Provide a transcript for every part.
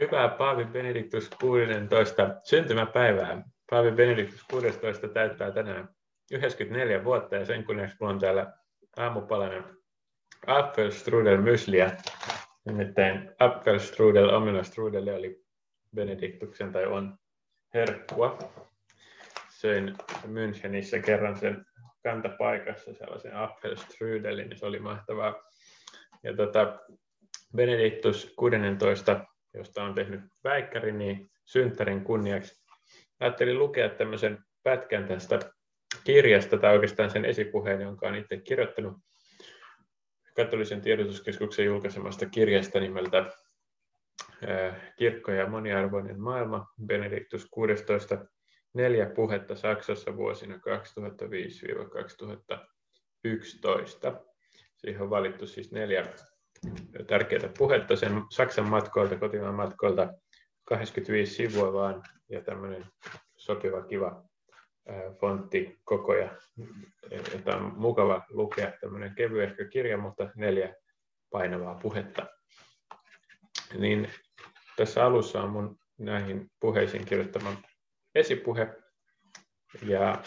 Hyvää Paavi Benediktus 16 syntymäpäivää. Paavi Benediktus 16 täyttää tänään 94 vuotta ja sen kunniaksi minulla on täällä aamupalainen Apfelstrudel mysliä. Nimittäin Apfelstrudel, omenostrudel oli Benediktuksen tai on herkkua. Söin Münchenissä kerran sen kantapaikassa sellaisen Apfelstrudelin, niin se oli mahtavaa. Ja tota, Benediktus 16 josta on tehnyt väikkäri, niin synttärin kunniaksi ajattelin lukea tämmöisen pätkän tästä kirjasta, tai oikeastaan sen esipuheen, jonka olen itse kirjoittanut katolisen tiedotuskeskuksen julkaisemasta kirjasta nimeltä Kirkko ja moniarvoinen maailma, Benediktus 16, neljä puhetta Saksassa vuosina 2005-2011. Siihen on valittu siis neljä tärkeää puhetta sen Saksan matkoilta, kotimaan matkoilta, 85 sivua vaan ja tämmöinen sopiva, kiva fontti koko ja jota on mukava lukea, tämmöinen kevyehkö kirja, mutta neljä painavaa puhetta. Niin tässä alussa on mun näihin puheisiin kirjoittama esipuhe. Ja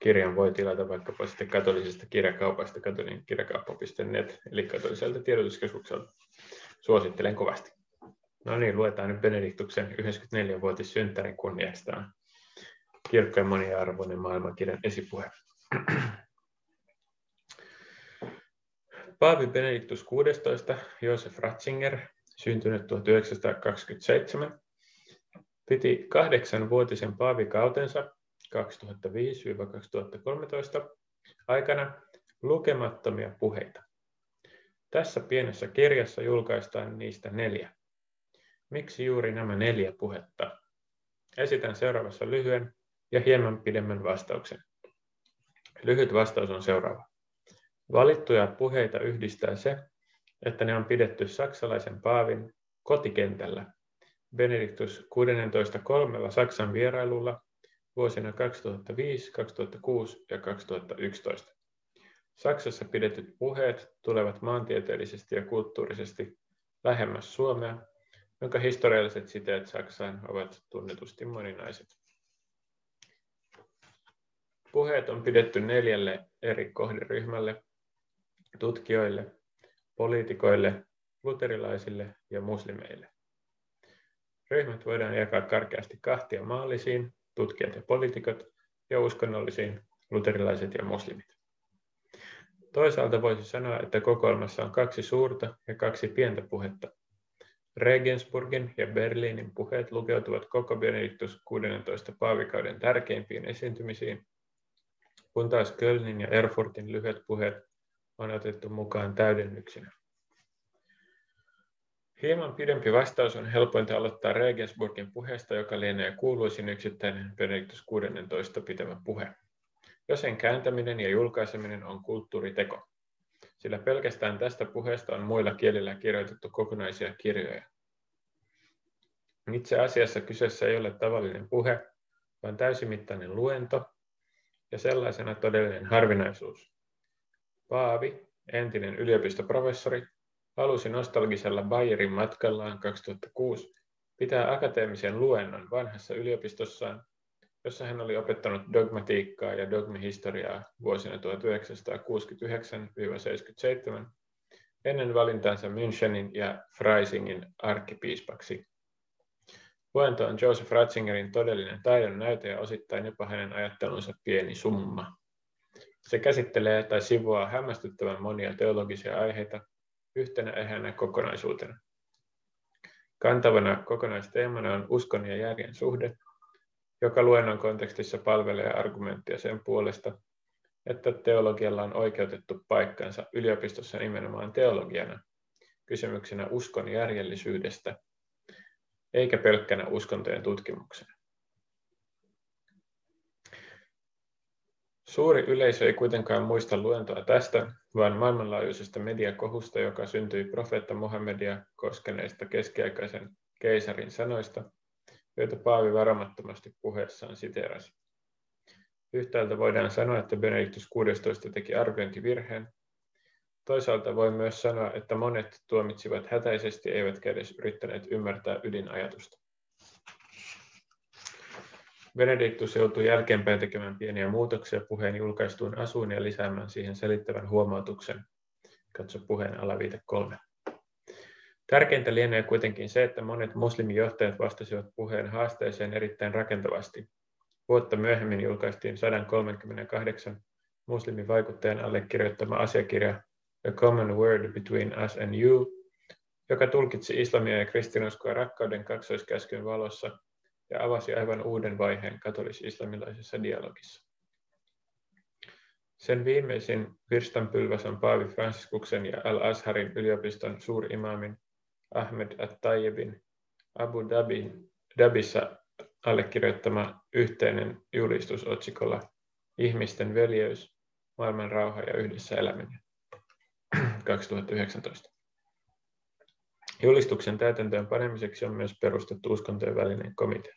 kirjan voi tilata vaikkapa sitten katolisesta kirjakaupasta, katolinen kirjakauppa.net, eli katoliselta tiedotuskeskukselta. Suosittelen kovasti. No niin, luetaan nyt Benediktuksen 94-vuotis synttärin kunniaksi. Tämä on kirkkojen moniarvoinen maailmankirjan esipuhe. Paavi Benediktus 16, Josef Ratzinger, syntynyt 1927, piti kahdeksanvuotisen paavikautensa 2005-2013 aikana lukemattomia puheita. Tässä pienessä kirjassa julkaistaan niistä neljä. Miksi juuri nämä neljä puhetta? Esitän seuraavassa lyhyen ja hieman pidemmän vastauksen. Lyhyt vastaus on seuraava. Valittuja puheita yhdistää se, että ne on pidetty saksalaisen paavin kotikentällä Benediktus 16.3. Saksan vierailulla vuosina 2005, 2006 ja 2011. Saksassa pidetyt puheet tulevat maantieteellisesti ja kulttuurisesti lähemmäs Suomea, jonka historialliset siteet Saksaan ovat tunnetusti moninaiset. Puheet on pidetty neljälle eri kohderyhmälle, tutkijoille, poliitikoille, luterilaisille ja muslimeille. Ryhmät voidaan jakaa karkeasti kahtia maallisiin, tutkijat ja poliitikot, ja uskonnollisiin, luterilaiset ja muslimit. Toisaalta voisi sanoa, että kokoelmassa on kaksi suurta ja kaksi pientä puhetta. Regensburgin ja Berliinin puheet lukeutuvat koko Benediktus 16 paavikauden tärkeimpiin esiintymisiin, kun taas Kölnin ja Erfurtin lyhyet puheet on otettu mukaan täydennyksinä. Hieman pidempi vastaus on helpointa aloittaa Regensburgin puheesta, joka lienee kuuluisin yksittäinen Benediktus 16 pitämä puhe. Jo sen kääntäminen ja julkaiseminen on kulttuuriteko, sillä pelkästään tästä puheesta on muilla kielillä kirjoitettu kokonaisia kirjoja. Itse asiassa kyseessä ei ole tavallinen puhe, vaan täysimittainen luento ja sellaisena todellinen harvinaisuus. Paavi, entinen yliopistoprofessori, halusi nostalgisella Bayerin matkallaan 2006 pitää akateemisen luennon vanhassa yliopistossaan, jossa hän oli opettanut dogmatiikkaa ja dogmihistoriaa vuosina 1969-77 ennen valintaansa Münchenin ja Freisingin arkkipiispaksi. Luento on Joseph Ratzingerin todellinen taidon näyte ja osittain jopa hänen ajattelunsa pieni summa. Se käsittelee tai sivuaa hämmästyttävän monia teologisia aiheita, yhtenä ehänä kokonaisuutena. Kantavana kokonaisteemana on uskon ja järjen suhde, joka luennon kontekstissa palvelee argumenttia sen puolesta, että teologialla on oikeutettu paikkansa yliopistossa nimenomaan teologiana, kysymyksenä uskon järjellisyydestä, eikä pelkkänä uskontojen tutkimuksena. Suuri yleisö ei kuitenkaan muista luentoa tästä, vaan maailmanlaajuisesta mediakohusta, joka syntyi profeetta Mohammedia koskeneista keskiaikaisen keisarin sanoista, joita Paavi varomattomasti puheessaan siteerasi. Yhtäältä voidaan sanoa, että Benediktus 16 teki arviointivirheen, Toisaalta voi myös sanoa, että monet tuomitsivat hätäisesti eivätkä edes yrittäneet ymmärtää ydinajatusta. Benediktus joutui jälkeenpäin tekemään pieniä muutoksia puheen julkaistuun asuun ja lisäämään siihen selittävän huomautuksen. Katso puheen alaviite kolme. Tärkeintä lienee kuitenkin se, että monet muslimijohtajat vastasivat puheen haasteeseen erittäin rakentavasti. Vuotta myöhemmin julkaistiin 138 muslimivaikuttajan allekirjoittama asiakirja A Common Word Between Us and You, joka tulkitsi islamia ja kristinuskoa rakkauden kaksoiskäskyn valossa ja avasi aivan uuden vaiheen katolis-islamilaisessa dialogissa. Sen viimeisin virstanpylväs on Paavi Fransiskuksen ja Al-Azharin yliopiston suurimaamin Ahmed at-Tayyibin Abu Dhabi, Dhabissa allekirjoittama yhteinen julistus otsikolla Ihmisten veljeys, maailman rauha ja yhdessä eläminen 2019. Julistuksen täytäntöön panemiseksi on myös perustettu uskontojen välinen komitea.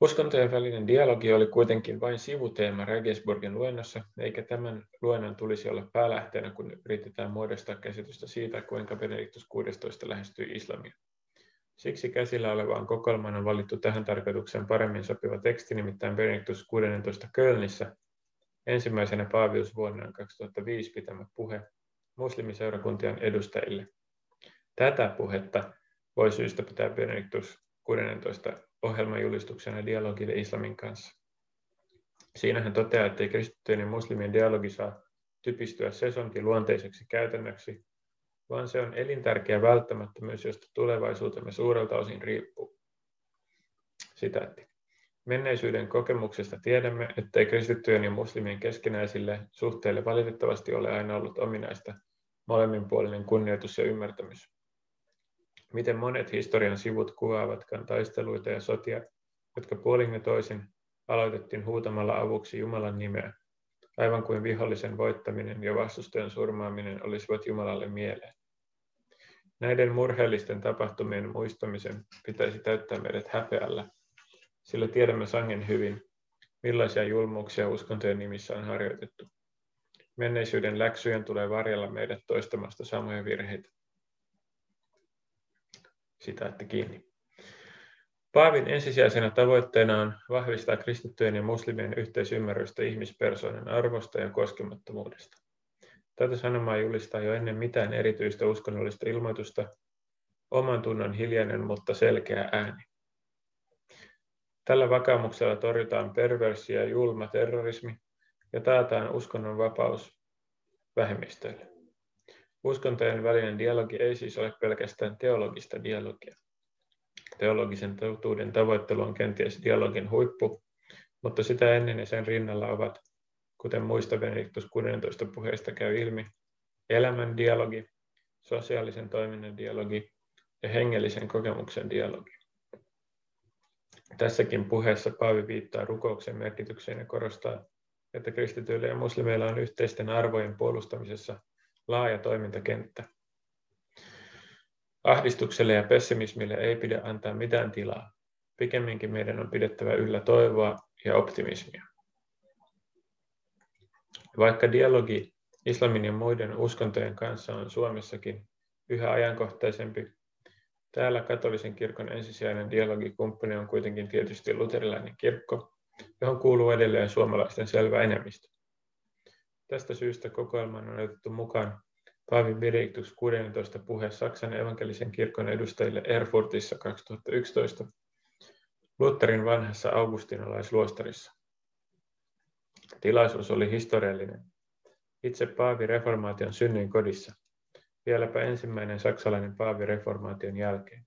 Uskontojen välinen dialogi oli kuitenkin vain sivuteema Regensburgin luennossa, eikä tämän luennon tulisi olla päälähteenä, kun yritetään muodostaa käsitystä siitä, kuinka Benediktus 16 lähestyi islamia. Siksi käsillä olevaan kokoelmaan on valittu tähän tarkoitukseen paremmin sopiva teksti, nimittäin Benediktus 16 Kölnissä, ensimmäisenä paaviusvuonna 2005 pitämä puhe muslimiseurakuntien edustajille. Tätä puhetta voi syystä pitää Benediktus 16 ohjelmajulistuksena dialogille islamin kanssa. Siinä hän toteaa, että kristittyjen ja muslimien dialogi saa typistyä sesonkin luonteiseksi käytännöksi, vaan se on elintärkeä välttämättömyys, josta tulevaisuutemme suurelta osin riippuu. Sitaatti. Menneisyyden kokemuksesta tiedämme, ettei kristittyjen ja muslimien keskinäisille suhteille valitettavasti ole aina ollut ominaista molemminpuolinen kunnioitus ja ymmärtämys. Miten monet historian sivut kuvaavatkaan taisteluita ja sotia, jotka puolin ja toisin aloitettiin huutamalla avuksi Jumalan nimeä, aivan kuin vihollisen voittaminen ja vastustajan surmaaminen olisivat Jumalalle mieleen. Näiden murheellisten tapahtumien muistamisen pitäisi täyttää meidät häpeällä, sillä tiedämme sangen hyvin, millaisia julmuuksia uskontojen nimissä on harjoitettu. Menneisyyden läksyjen tulee varjella meidät toistamasta samoja virheitä. Sitaatti kiinni. Paavin ensisijaisena tavoitteena on vahvistaa kristittyjen ja muslimien yhteisymmärrystä ihmispersoonan arvosta ja koskemattomuudesta. Tätä sanomaa julistaa jo ennen mitään erityistä uskonnollista ilmoitusta oman tunnon hiljainen, mutta selkeä ääni. Tällä vakaumuksella torjutaan perversi ja julma terrorismi ja taataan uskonnon vapaus vähemmistöille. Uskontojen välinen dialogi ei siis ole pelkästään teologista dialogia. Teologisen totuuden tavoittelu on kenties dialogin huippu, mutta sitä ennen ja sen rinnalla ovat, kuten muista Benediktus 16 puheista käy ilmi, elämän dialogi, sosiaalisen toiminnan dialogi ja hengellisen kokemuksen dialogi. Tässäkin puheessa Paavi viittaa rukouksen merkitykseen ja korostaa, että kristityillä ja muslimeilla on yhteisten arvojen puolustamisessa laaja toimintakenttä. Ahdistukselle ja pessimismille ei pidä antaa mitään tilaa. Pikemminkin meidän on pidettävä yllä toivoa ja optimismia. Vaikka dialogi islamin ja muiden uskontojen kanssa on Suomessakin yhä ajankohtaisempi, täällä katolisen kirkon ensisijainen dialogikumppani on kuitenkin tietysti luterilainen kirkko, johon kuuluu edelleen suomalaisten selvä enemmistö. Tästä syystä kokoelmaan on otettu mukaan Paavi Benediktus 16 puhe Saksan evankelisen kirkon edustajille Erfurtissa 2011 Lutherin vanhassa augustinalaisluostarissa. Tilaisuus oli historiallinen. Itse Paavi reformaation synnyin kodissa, vieläpä ensimmäinen saksalainen Paavi reformaation jälkeen.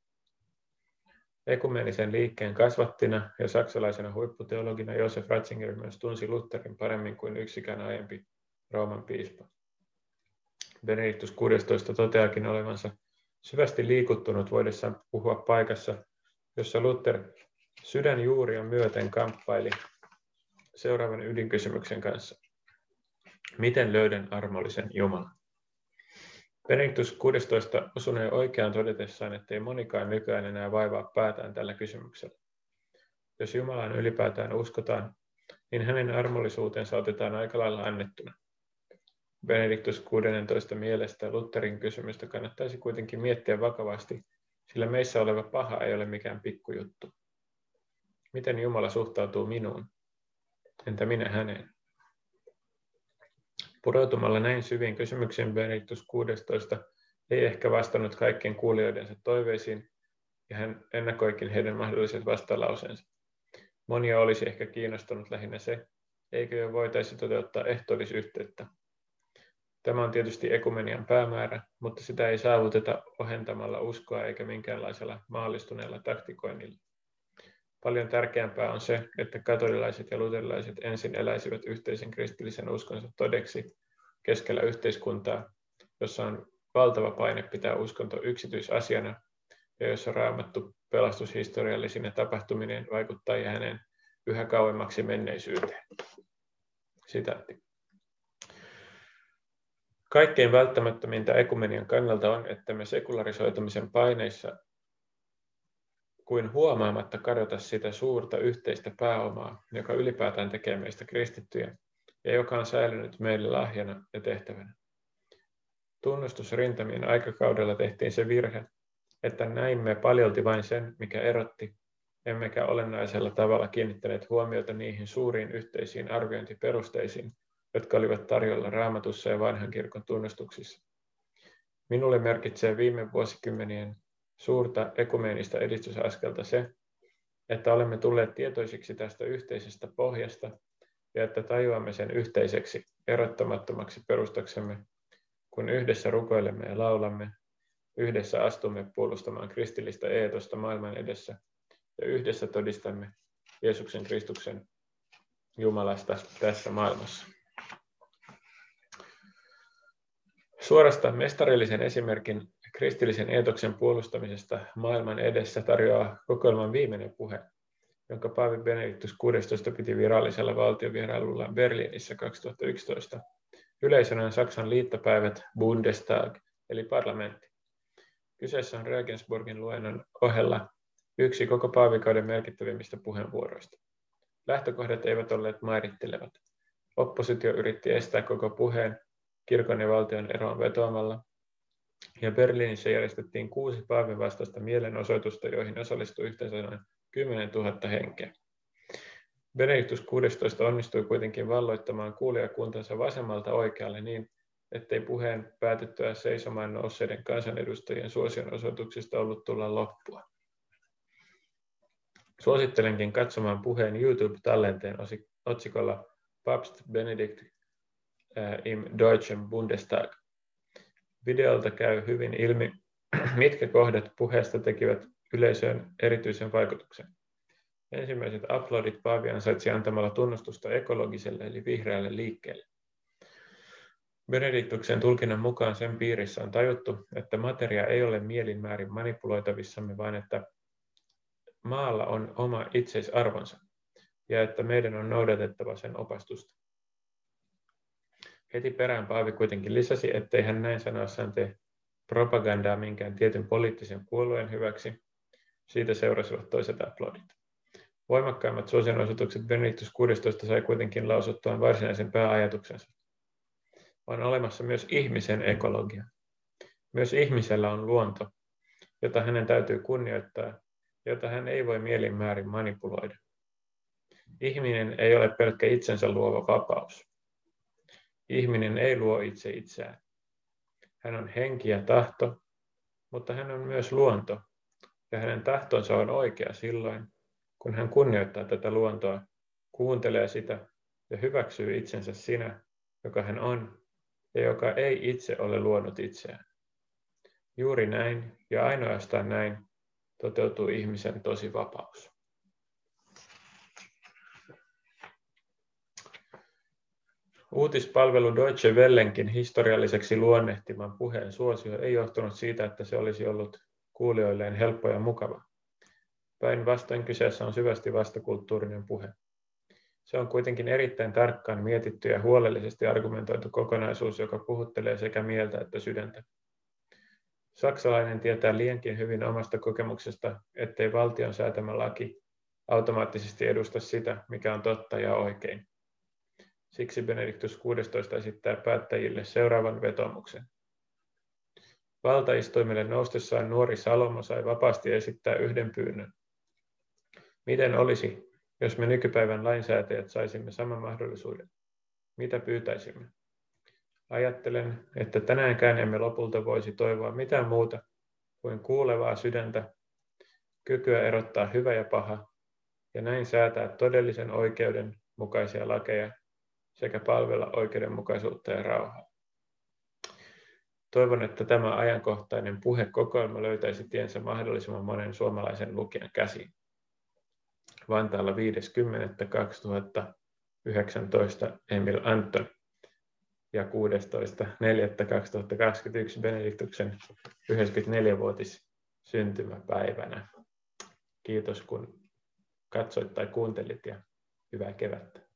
Ekumenisen liikkeen kasvattina ja saksalaisena huipputeologina Josef Ratzinger myös tunsi Lutherin paremmin kuin yksikään aiempi Rooman piispa. Benediktus 16 toteakin olevansa syvästi liikuttunut voidessaan puhua paikassa, jossa Luther sydän juuria myöten kamppaili seuraavan ydinkysymyksen kanssa. Miten löydän armollisen Jumalan? Benediktus 16 osunee oikeaan todetessaan, ettei monikaan nykyään enää vaivaa päätään tällä kysymyksellä. Jos Jumalaan ylipäätään uskotaan, niin hänen armollisuutensa otetaan aika lailla annettuna. Benediktus 16 mielestä Lutherin kysymystä kannattaisi kuitenkin miettiä vakavasti, sillä meissä oleva paha ei ole mikään pikkujuttu. Miten Jumala suhtautuu minuun? Entä minä häneen? Pureutumalla näin syviin kysymyksiin Benediktus 16 ei ehkä vastannut kaikkien kuulijoidensa toiveisiin, ja hän ennakoikin heidän mahdolliset vastalauseensa. Monia olisi ehkä kiinnostunut lähinnä se, eikö jo voitaisi toteuttaa ehtoollisyhteyttä. Tämä on tietysti ekumenian päämäärä, mutta sitä ei saavuteta ohentamalla uskoa eikä minkäänlaisella maallistuneella taktikoinnilla. Paljon tärkeämpää on se, että katolilaiset ja luterilaiset ensin eläisivät yhteisen kristillisen uskonsa todeksi keskellä yhteiskuntaa, jossa on valtava paine pitää uskonto yksityisasiana ja jossa raamattu pelastushistoriallisine tapahtuminen vaikuttaa hänen yhä kauemmaksi menneisyyteen. Sitaatti. Kaikkein välttämättömintä ekumenian kannalta on, että me sekularisoitumisen paineissa kuin huomaamatta kadota sitä suurta yhteistä pääomaa, joka ylipäätään tekee meistä kristittyjä ja joka on säilynyt meille lahjana ja tehtävänä. Tunnustusrintamien aikakaudella tehtiin se virhe, että näimme paljolti vain sen, mikä erotti, emmekä olennaisella tavalla kiinnittäneet huomiota niihin suuriin yhteisiin arviointiperusteisiin, jotka olivat tarjolla raamatussa ja vanhan kirkon tunnustuksissa. Minulle merkitsee viime vuosikymmenien suurta ekumeenista edistysaskelta se, että olemme tulleet tietoisiksi tästä yhteisestä pohjasta ja että tajuamme sen yhteiseksi, erottamattomaksi perustaksemme, kun yhdessä rukoilemme ja laulamme, yhdessä astumme puolustamaan kristillistä eetosta maailman edessä ja yhdessä todistamme Jeesuksen Kristuksen Jumalasta tässä maailmassa. Suorastaan mestarillisen esimerkin kristillisen eetoksen puolustamisesta maailman edessä tarjoaa kokoelman viimeinen puhe, jonka Paavi Benediktus 16 piti virallisella valtiovierailulla Berliinissä 2011. Yleisönä Saksan liittopäivät Bundestag, eli parlamentti. Kyseessä on Regensburgin luennon ohella yksi koko paavikauden merkittävimmistä puheenvuoroista. Lähtökohdat eivät olleet mairittelevat. Oppositio yritti estää koko puheen kirkon ja valtion eroon vetoamalla, ja Berliinissä järjestettiin kuusi Paavin vastaista mielenosoitusta, joihin osallistui yhteensä noin 10 000 henkeä. Benediktus 16 onnistui kuitenkin valloittamaan kuulijakuntansa vasemmalta oikealle niin, ettei puheen päätettyä seisomaan nousseiden kansanedustajien suosion osoituksista ollut tulla loppua. Suosittelenkin katsomaan puheen YouTube-tallenteen otsikolla Papst Benedikt äh, im Deutschen Bundestag. Videolta käy hyvin ilmi, mitkä kohdat puheesta tekivät yleisöön erityisen vaikutuksen. Ensimmäiset uploadit Paavi ansaitsi antamalla tunnustusta ekologiselle eli vihreälle liikkeelle. Benediktuksen tulkinnan mukaan sen piirissä on tajuttu, että materia ei ole mielinmäärin manipuloitavissamme, vaan että maalla on oma itseisarvonsa ja että meidän on noudatettava sen opastusta. Heti perään Paavi kuitenkin lisäsi, ettei hän näin sanoessaan tee propagandaa minkään tietyn poliittisen puolueen hyväksi. Siitä seurasivat toiset aplodit. Voimakkaimmat suosionosoitukset Benedictus 16 sai kuitenkin lausuttuaan varsinaisen pääajatuksensa. On olemassa myös ihmisen ekologia. Myös ihmisellä on luonto, jota hänen täytyy kunnioittaa, jota hän ei voi mielin määrin manipuloida. Ihminen ei ole pelkkä itsensä luova vapaus. Ihminen ei luo itse itseään. Hän on henki ja tahto, mutta hän on myös luonto, ja hänen tahtonsa on oikea silloin, kun hän kunnioittaa tätä luontoa, kuuntelee sitä ja hyväksyy itsensä sinä, joka hän on ja joka ei itse ole luonut itseään. Juuri näin ja ainoastaan näin toteutuu ihmisen tosi vapaus. Uutispalvelu Deutsche Wellenkin historialliseksi luonnehtiman puheen suosio ei johtunut siitä, että se olisi ollut kuulijoilleen helppo ja mukava. Päinvastoin kyseessä on syvästi vastakulttuurinen puhe. Se on kuitenkin erittäin tarkkaan mietitty ja huolellisesti argumentoitu kokonaisuus, joka puhuttelee sekä mieltä että sydäntä. Saksalainen tietää liiankin hyvin omasta kokemuksesta, ettei valtion säätämä laki automaattisesti edusta sitä, mikä on totta ja oikein. Siksi Benediktus 16 esittää päättäjille seuraavan vetomuksen. Valtaistuimelle noustessaan nuori Salomo sai vapaasti esittää yhden pyynnön. Miten olisi, jos me nykypäivän lainsäätäjät saisimme saman mahdollisuuden? Mitä pyytäisimme? Ajattelen, että tänäänkään emme lopulta voisi toivoa mitään muuta kuin kuulevaa sydäntä, kykyä erottaa hyvä ja paha, ja näin säätää todellisen oikeuden mukaisia lakeja sekä palvella oikeudenmukaisuutta ja rauhaa. Toivon, että tämä ajankohtainen puhekokoelma löytäisi tiensä mahdollisimman monen suomalaisen lukijan käsiin. Vantaalla 50.2019 Emil Anton ja 16.4.2021 Benediktuksen 94-vuotis syntymäpäivänä. Kiitos kun katsoit tai kuuntelit ja hyvää kevättä.